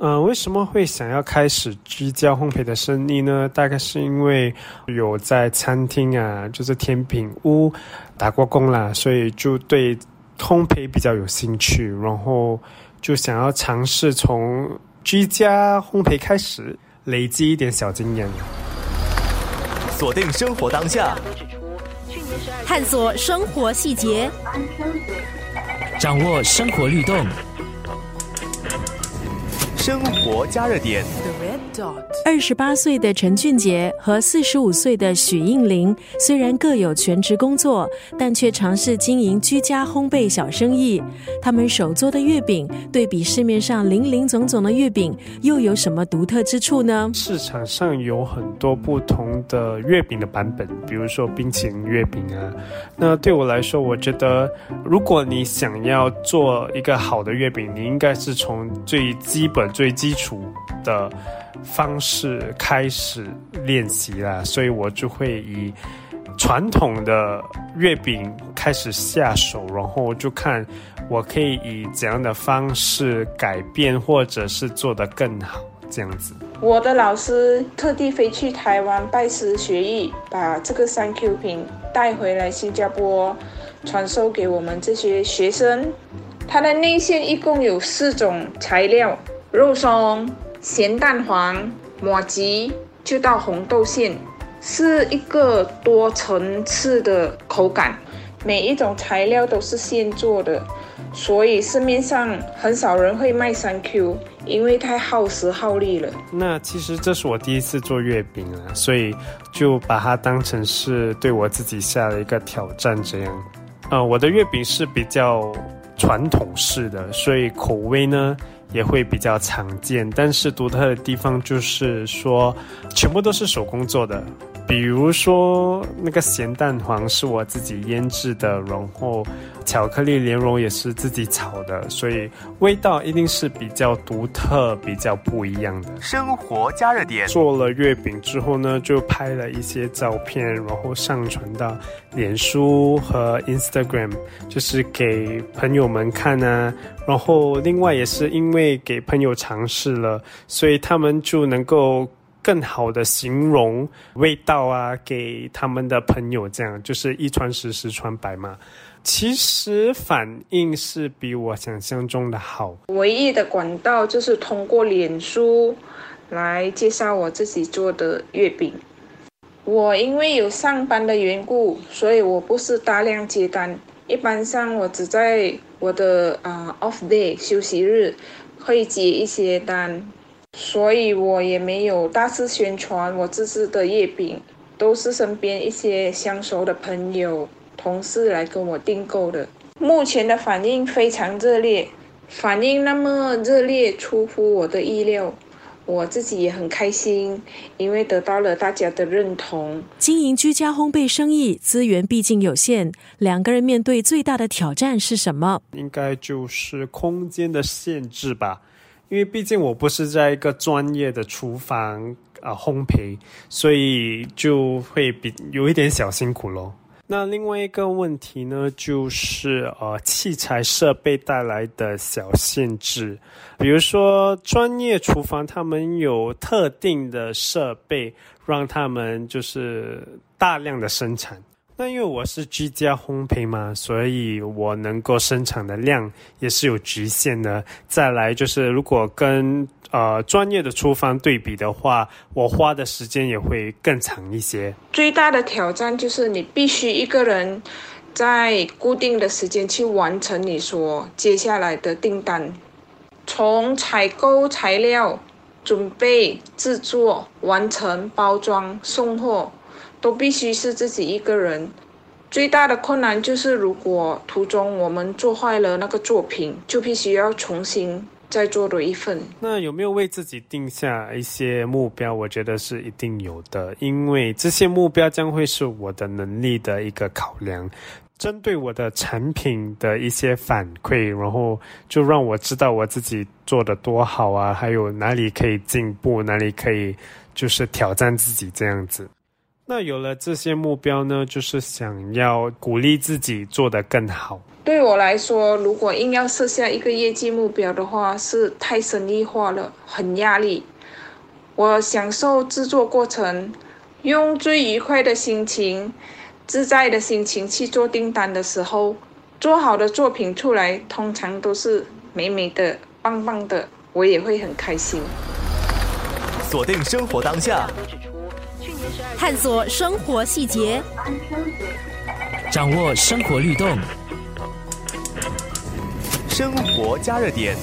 嗯，为什么会想要开始居家烘焙的生意呢？大概是因为有在餐厅啊，就是甜品屋打过工啦，所以就对烘焙比较有兴趣，然后就想要尝试从居家烘焙开始，累积一点小经验。锁定生活当下，探索生活细节，掌握生活律动。生活加热点。二十八岁的陈俊杰和四十五岁的许应玲，虽然各有全职工作，但却尝试经营居家烘焙小生意。他们手做的月饼，对比市面上零零总总的月饼，又有什么独特之处呢？市场上有很多不同的月饼的版本，比如说冰淇淋月饼啊。那对我来说，我觉得如果你想要做一个好的月饼，你应该是从最基本。最基础的方式开始练习啦，所以我就会以传统的月饼开始下手，然后就看我可以以怎样的方式改变，或者是做得更好这样子。我的老师特地飞去台湾拜师学艺，把这个三 Q 品带回来新加坡，传授给我们这些学生。它的内馅一共有四种材料。肉松、咸蛋黄、抹吉，就到红豆馅，是一个多层次的口感。每一种材料都是现做的，所以市面上很少人会卖三 Q，因为太耗时耗力了。那其实这是我第一次做月饼啊，所以就把它当成是对我自己下了一个挑战。这样，呃，我的月饼是比较传统式的，所以口味呢。也会比较常见，但是独特的地方就是说，全部都是手工做的。比如说那个咸蛋黄是我自己腌制的，然后巧克力莲蓉也是自己炒的，所以味道一定是比较独特、比较不一样的。生活加热点做了月饼之后呢，就拍了一些照片，然后上传到脸书和 Instagram，就是给朋友们看啊。然后另外也是因为给朋友尝试了，所以他们就能够。更好的形容味道啊，给他们的朋友，这样就是一传十，十传百嘛。其实反应是比我想象中的好。唯一的管道就是通过脸书来介绍我自己做的月饼。我因为有上班的缘故，所以我不是大量接单。一般上我只在我的啊 off day 休息日会接一些单。所以我也没有大肆宣传我自制的月饼，都是身边一些相熟的朋友、同事来跟我订购的。目前的反应非常热烈，反应那么热烈，出乎我的意料，我自己也很开心，因为得到了大家的认同。经营居家烘焙生意，资源毕竟有限，两个人面对最大的挑战是什么？应该就是空间的限制吧。因为毕竟我不是在一个专业的厨房啊烘焙，所以就会比有一点小辛苦咯。那另外一个问题呢，就是呃器材设备带来的小限制，比如说专业厨房他们有特定的设备，让他们就是大量的生产。那因为我是居家烘焙嘛，所以我能够生产的量也是有局限的。再来就是，如果跟呃专业的厨房对比的话，我花的时间也会更长一些。最大的挑战就是你必须一个人在固定的时间去完成你所接下来的订单，从采购材料、准备、制作、完成、包装、送货。都必须是自己一个人。最大的困难就是，如果途中我们做坏了那个作品，就必须要重新再做多一份。那有没有为自己定下一些目标？我觉得是一定有的，因为这些目标将会是我的能力的一个考量。针对我的产品的一些反馈，然后就让我知道我自己做的多好啊，还有哪里可以进步，哪里可以就是挑战自己这样子。那有了这些目标呢，就是想要鼓励自己做得更好。对我来说，如果硬要设下一个业绩目标的话，是太生意化了，很压力。我享受制作过程，用最愉快的心情、自在的心情去做订单的时候，做好的作品出来，通常都是美美的、棒棒的，我也会很开心。锁定生活当下，探索生活细节，掌握生活律动。生活加热点。